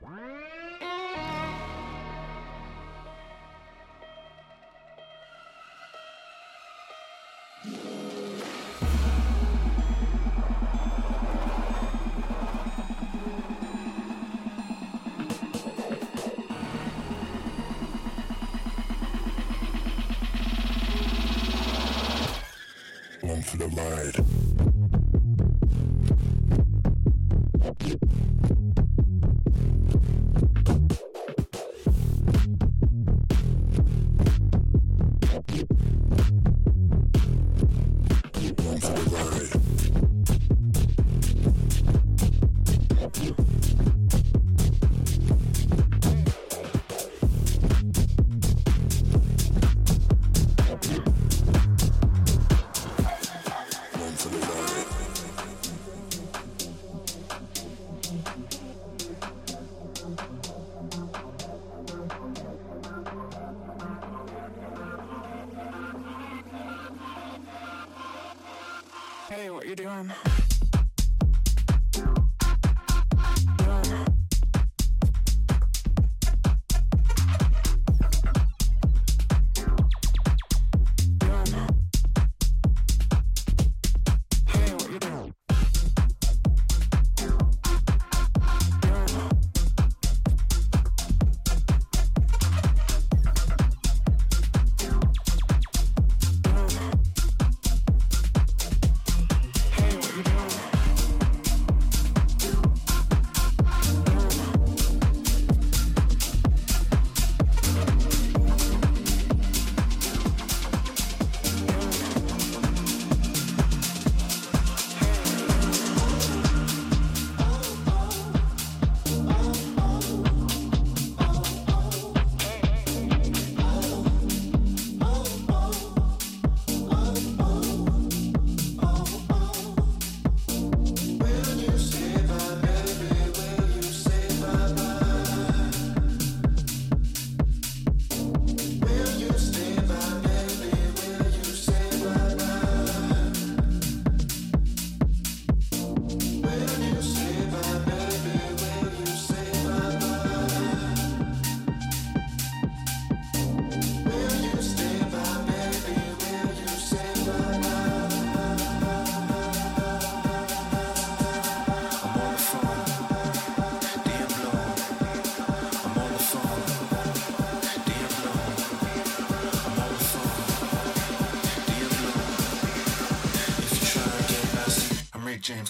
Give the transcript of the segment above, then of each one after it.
One for the.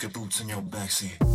boots in your backseat.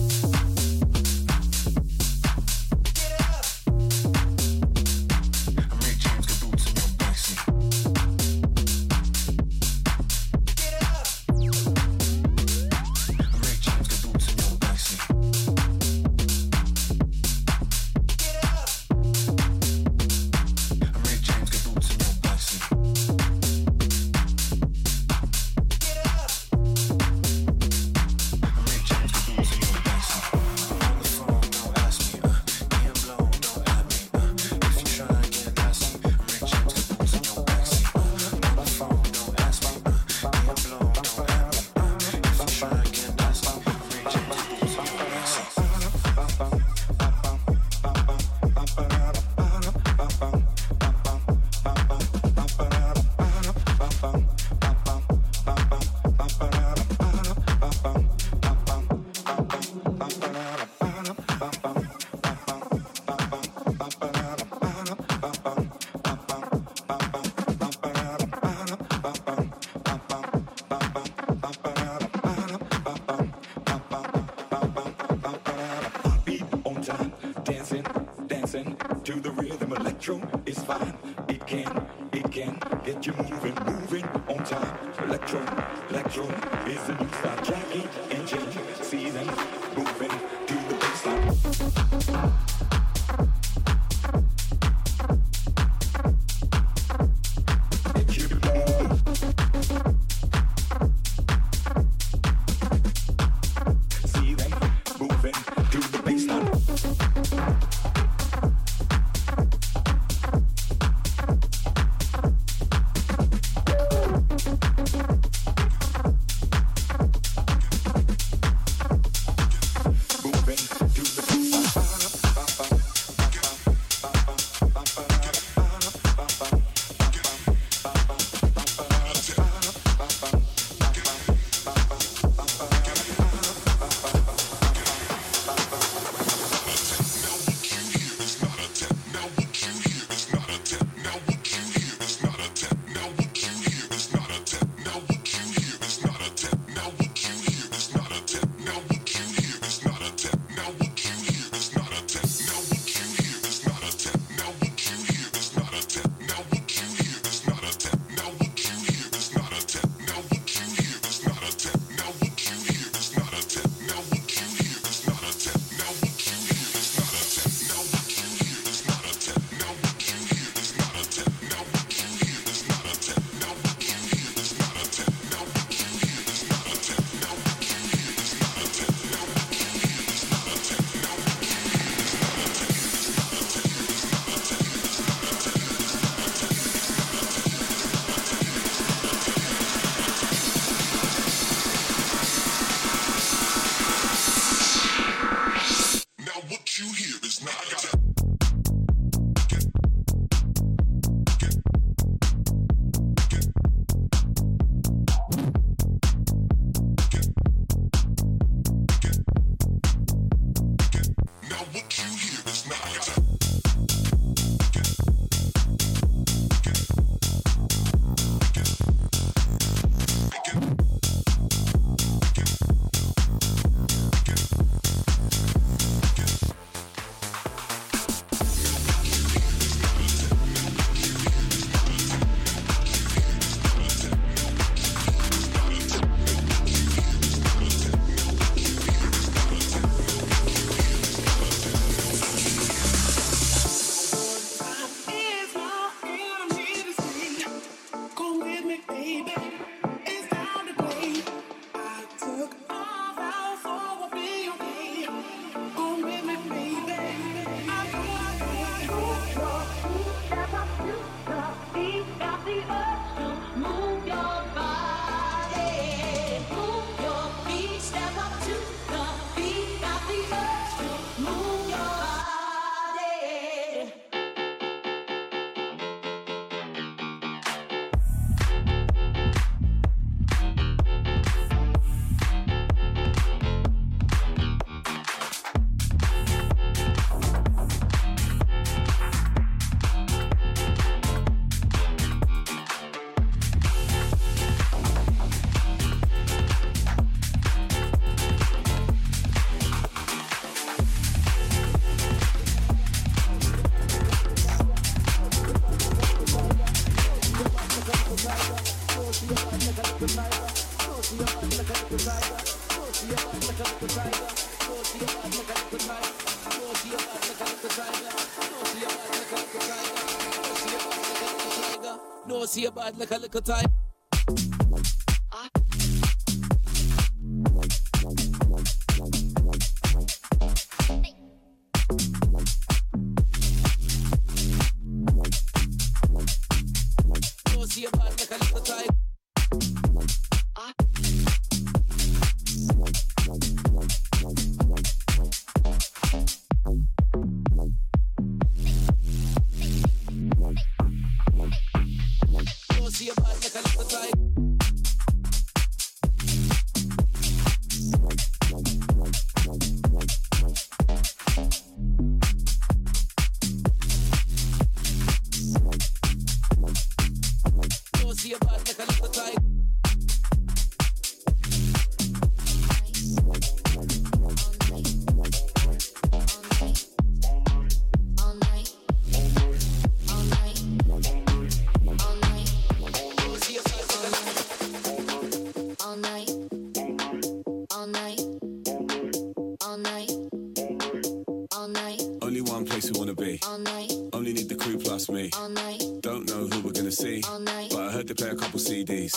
like a little time.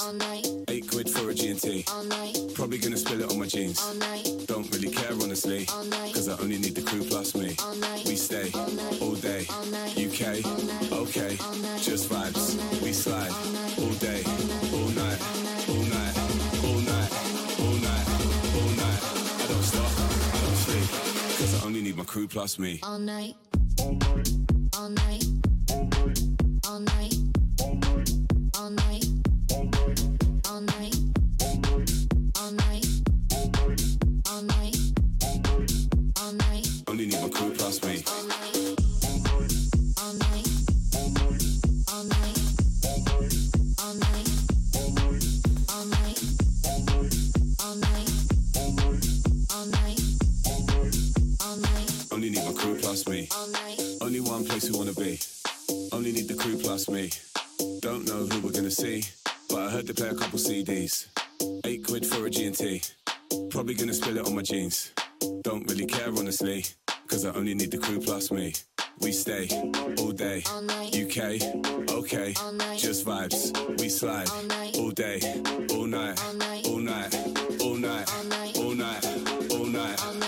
All night. Eight quid for a G&T. All night. Probably gonna spill it on my jeans. All night. Don't really care honestly. All night. Cause I only need the crew plus me. All night. We stay all, night. all day. All night. UK. All night. Okay. All night. Just vibes. All night. We slide all, night. all day. All night. All night. All night. All night. All night. I don't stop. I don't sleep. I only need my crew plus me. All night. All night. All night. All night. All night. All night. Only one place we wanna be. Only need the crew plus me. Don't know who we're gonna see. But I heard they play a couple CDs. Eight quid for a G&T. Probably gonna spill it on my jeans. Don't really care, honestly. Cause I only need the crew plus me. We stay all day. UK, okay, just vibes. We slide all day, all night, all night, all night, all night, all night. All night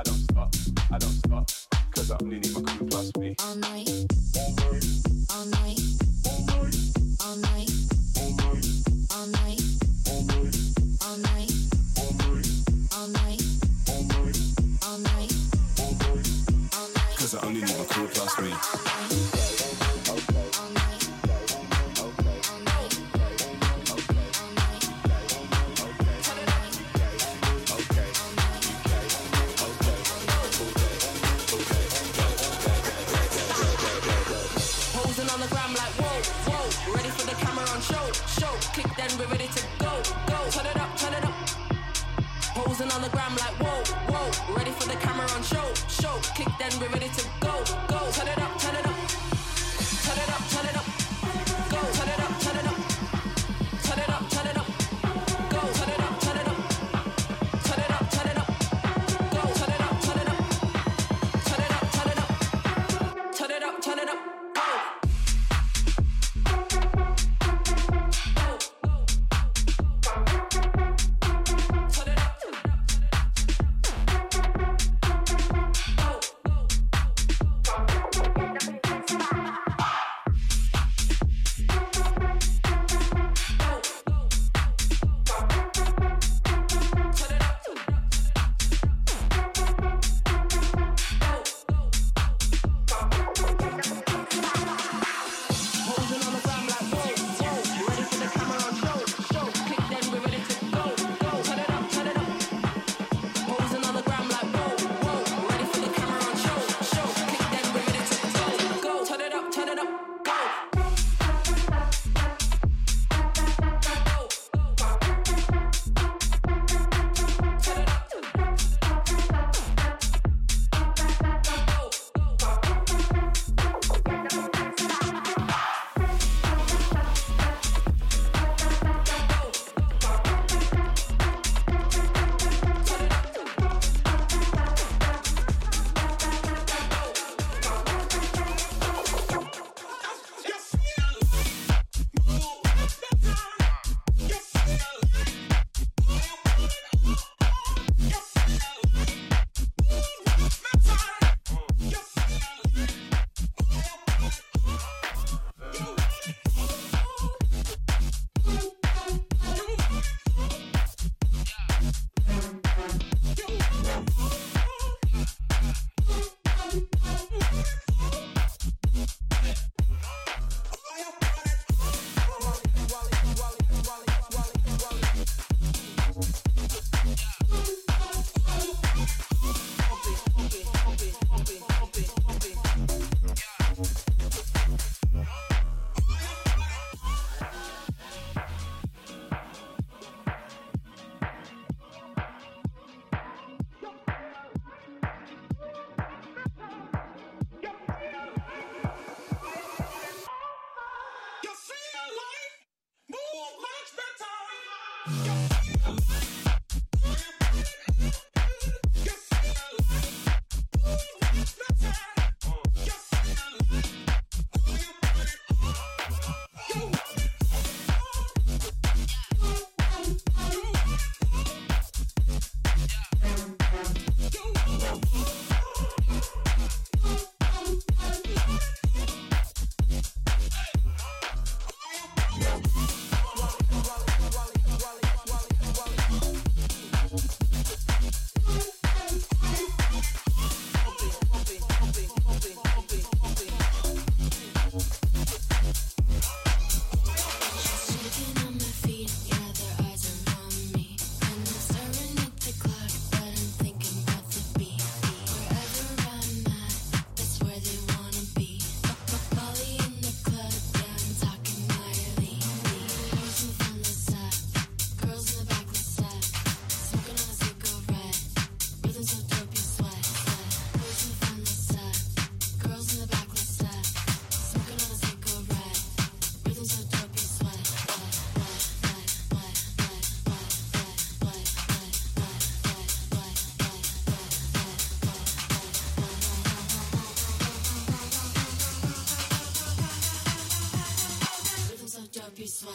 I don't stop. I don't stop. Cause I'm my crew plus me. All night. All night. All night.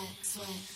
Sweat, sweat.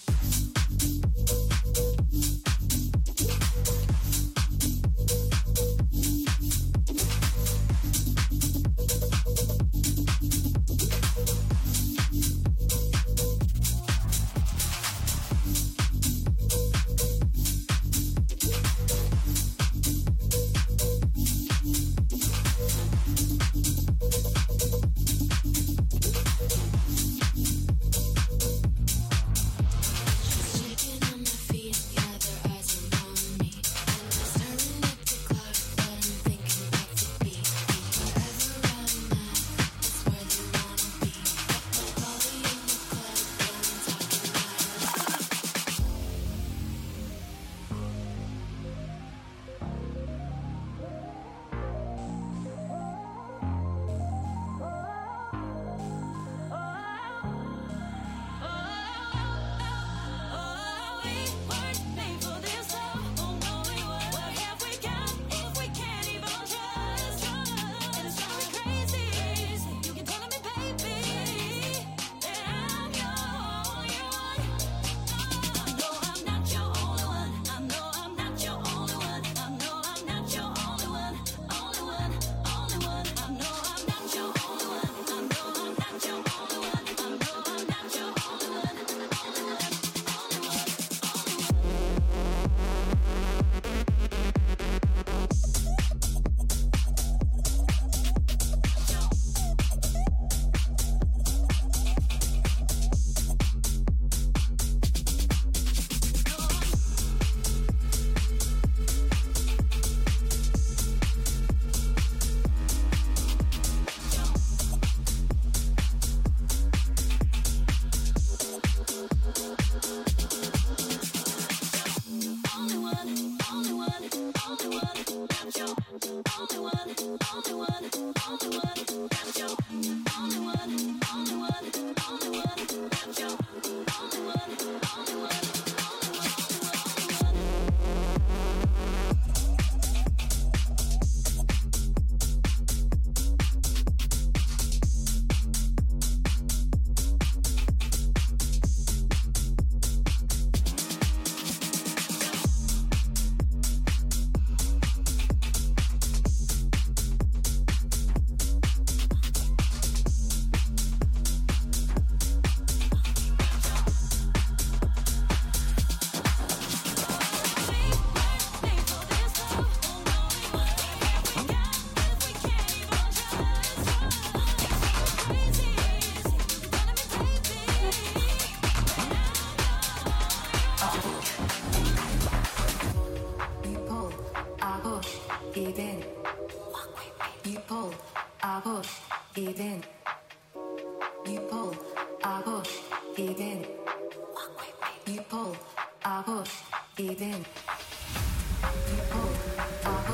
give in. You pull, I push, give in. You pull, I push, give in. You pull, I push, give in. You pull, I push.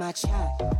my check.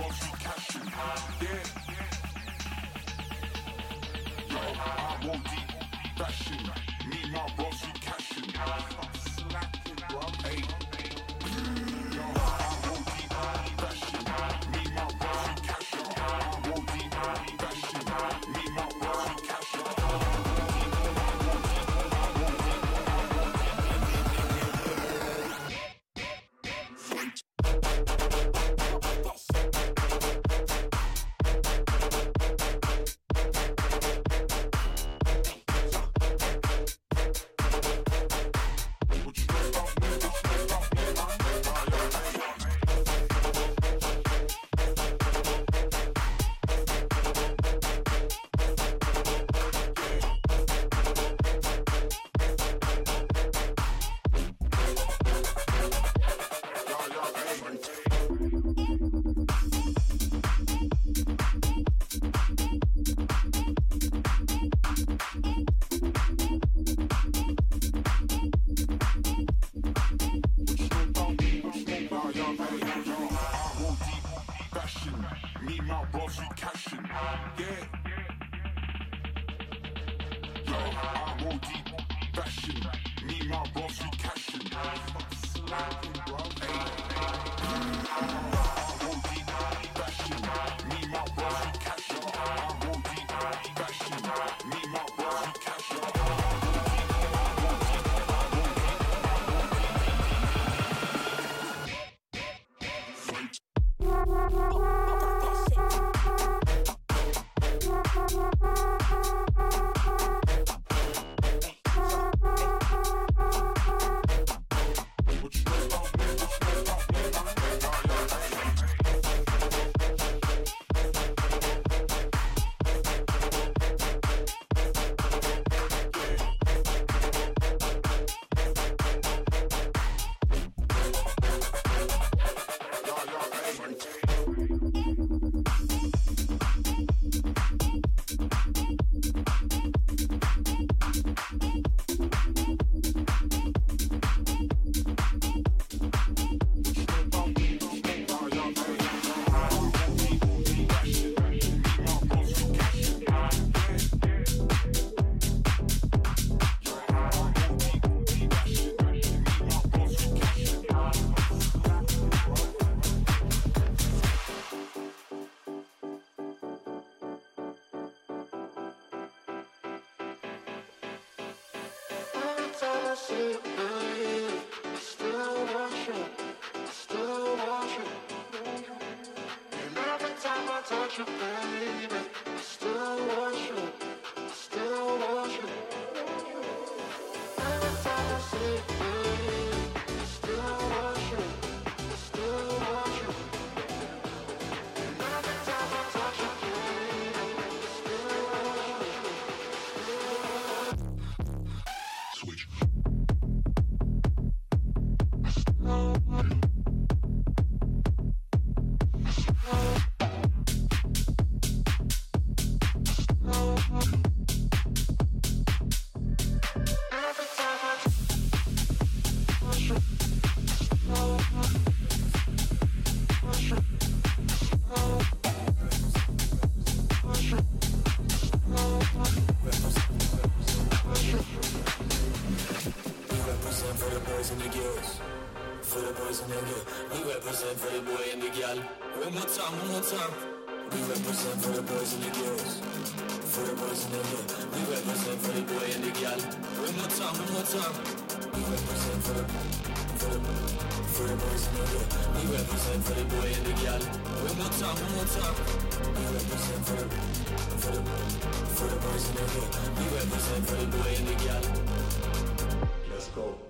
Once you catch it, yeah. for the boys and the girls. For the boys and the girls. We represent for the boy and the girl. One more time, one more time. We represent for the boys and the girls. For the boys and the girls. We represent for the boy and the girl. One more time, one more time. We represent for the for the for the boys and the girls. We represent for the boy and the girl. One more time, one more time. We represent for the for the for the boys and the girls. We represent for the boy and the girl. Let's go.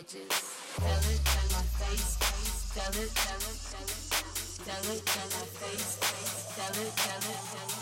edges. Tell it to my face, tell it, tell it, tell it, tell it to my face, tell it, tell it, tell it.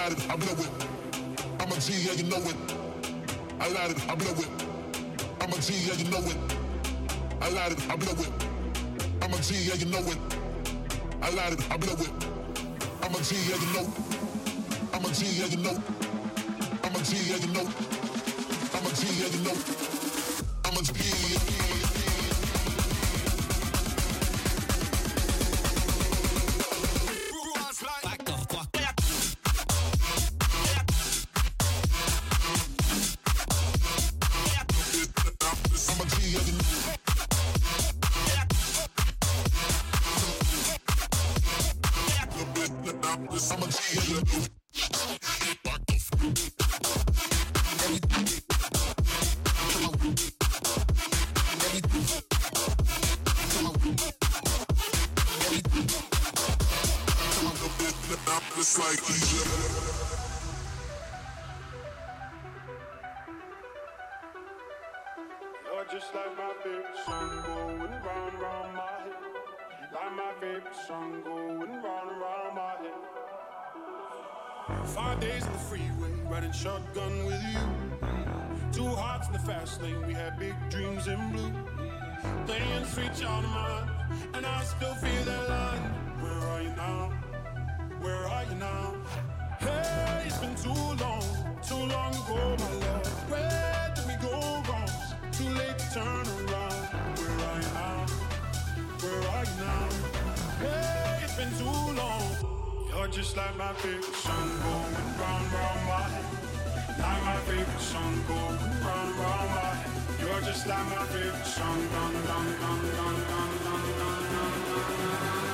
light it, I blow it. I'm a G, yeah, you know it. I light it, I blow it. I'm a G, yeah, you know it. I light it, I blow it. I'm a G, yeah, you know it. I light it, I blow it. I'm a G, yeah, you know. I'm a G, yeah, you know. I'm a G, yeah, you know. I'm a G, yeah, you know. I'm a G. been too long. You're just like my favorite song going round, round my head. Like my favorite song going round, round my head. You're just like my favorite song, dun, dun, dun, dun, dun, dun, dun, dun, dun, dun.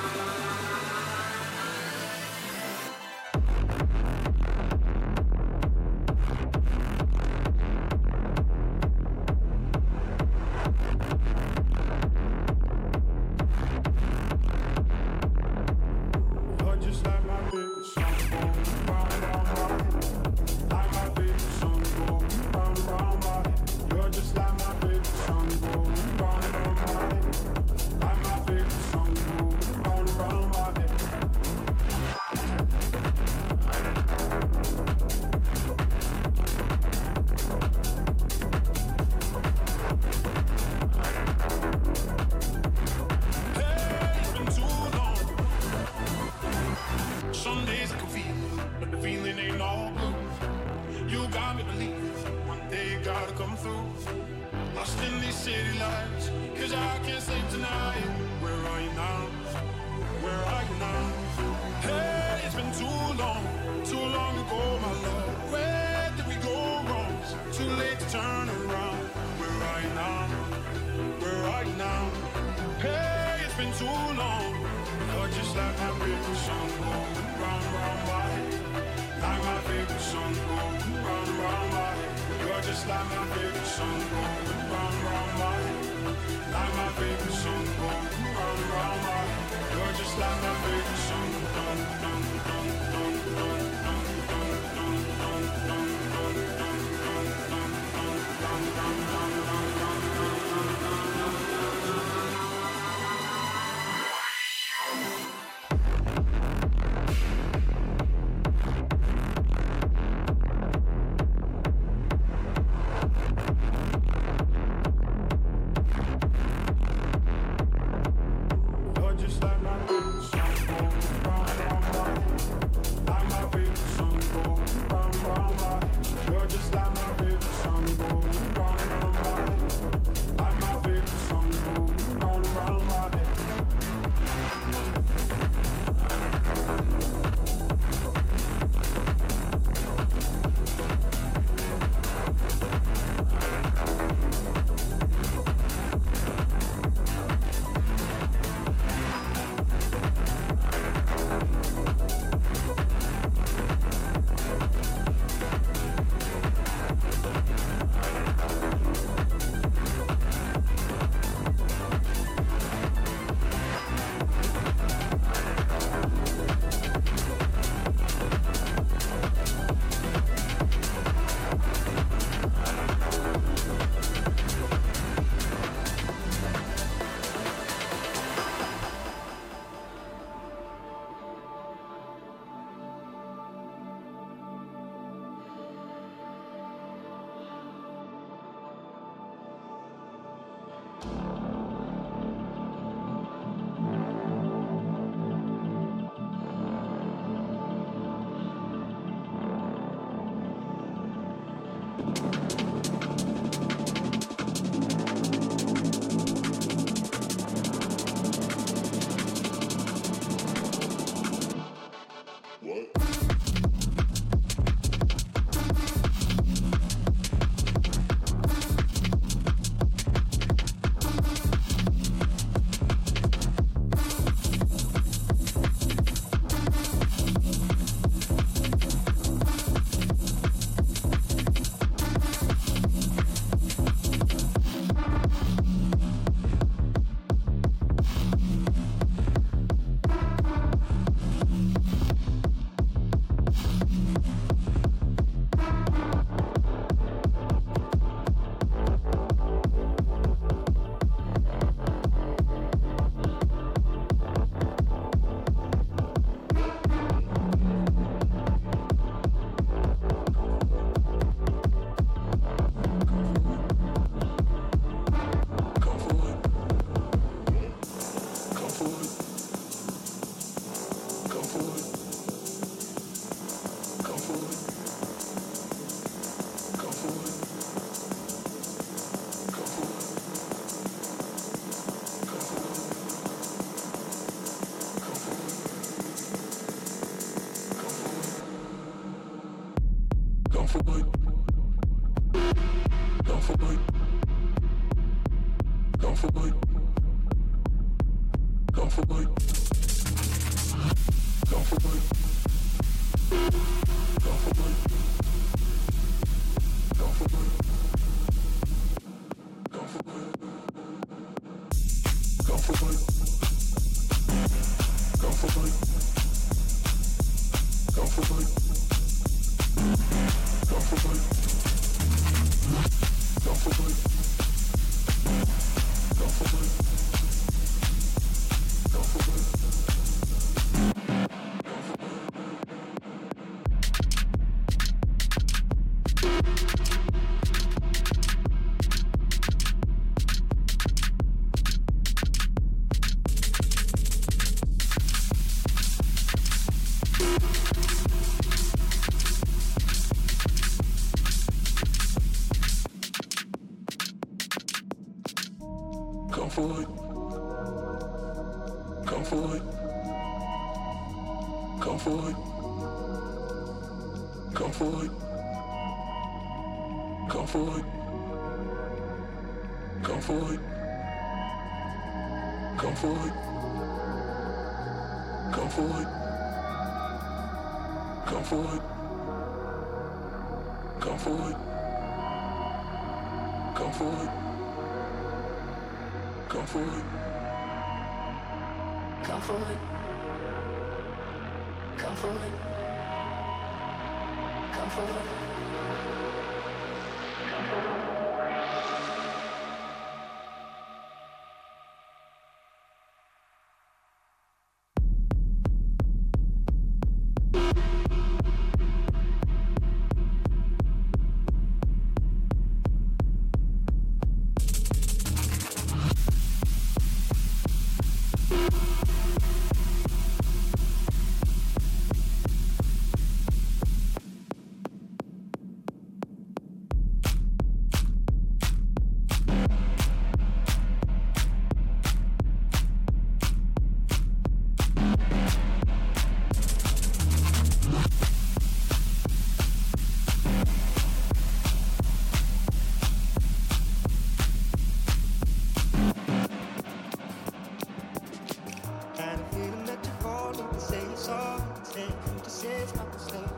it's not the same.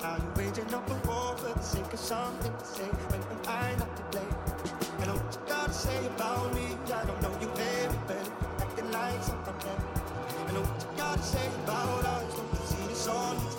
You're waging up a war for the sake of something to say. When am I not to blame? I know what you gotta say about me. I don't know you very well. Acting like something. I know what you gotta say about us. Don't you see this all?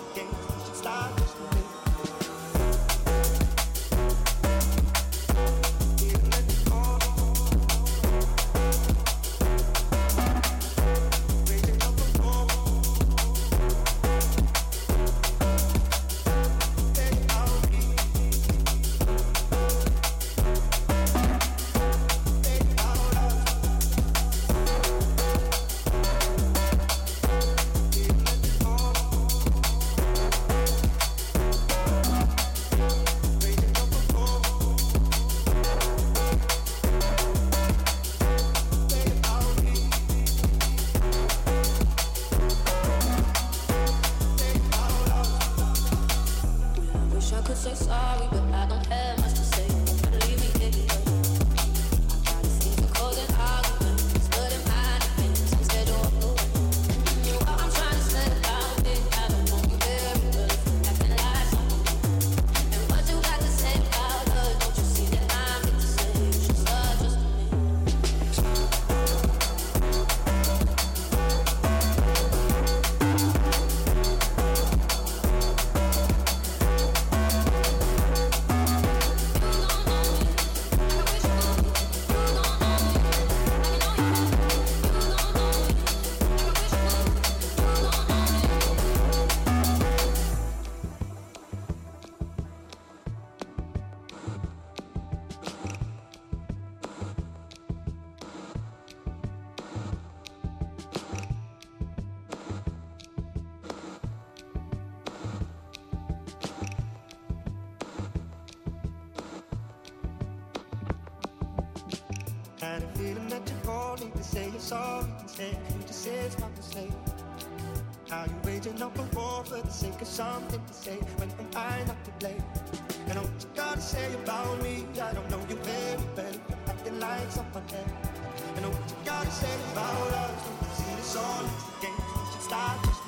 Had a feeling that you're calling to say you're sorry instead. You just say it's not mistake. How you waging up a war for the sake of something to say when am I not to blame? And what you gotta say about me, I don't know you very well. You're acting like someone else. And what you gotta say about us, don't you see this all as a game? You should stop.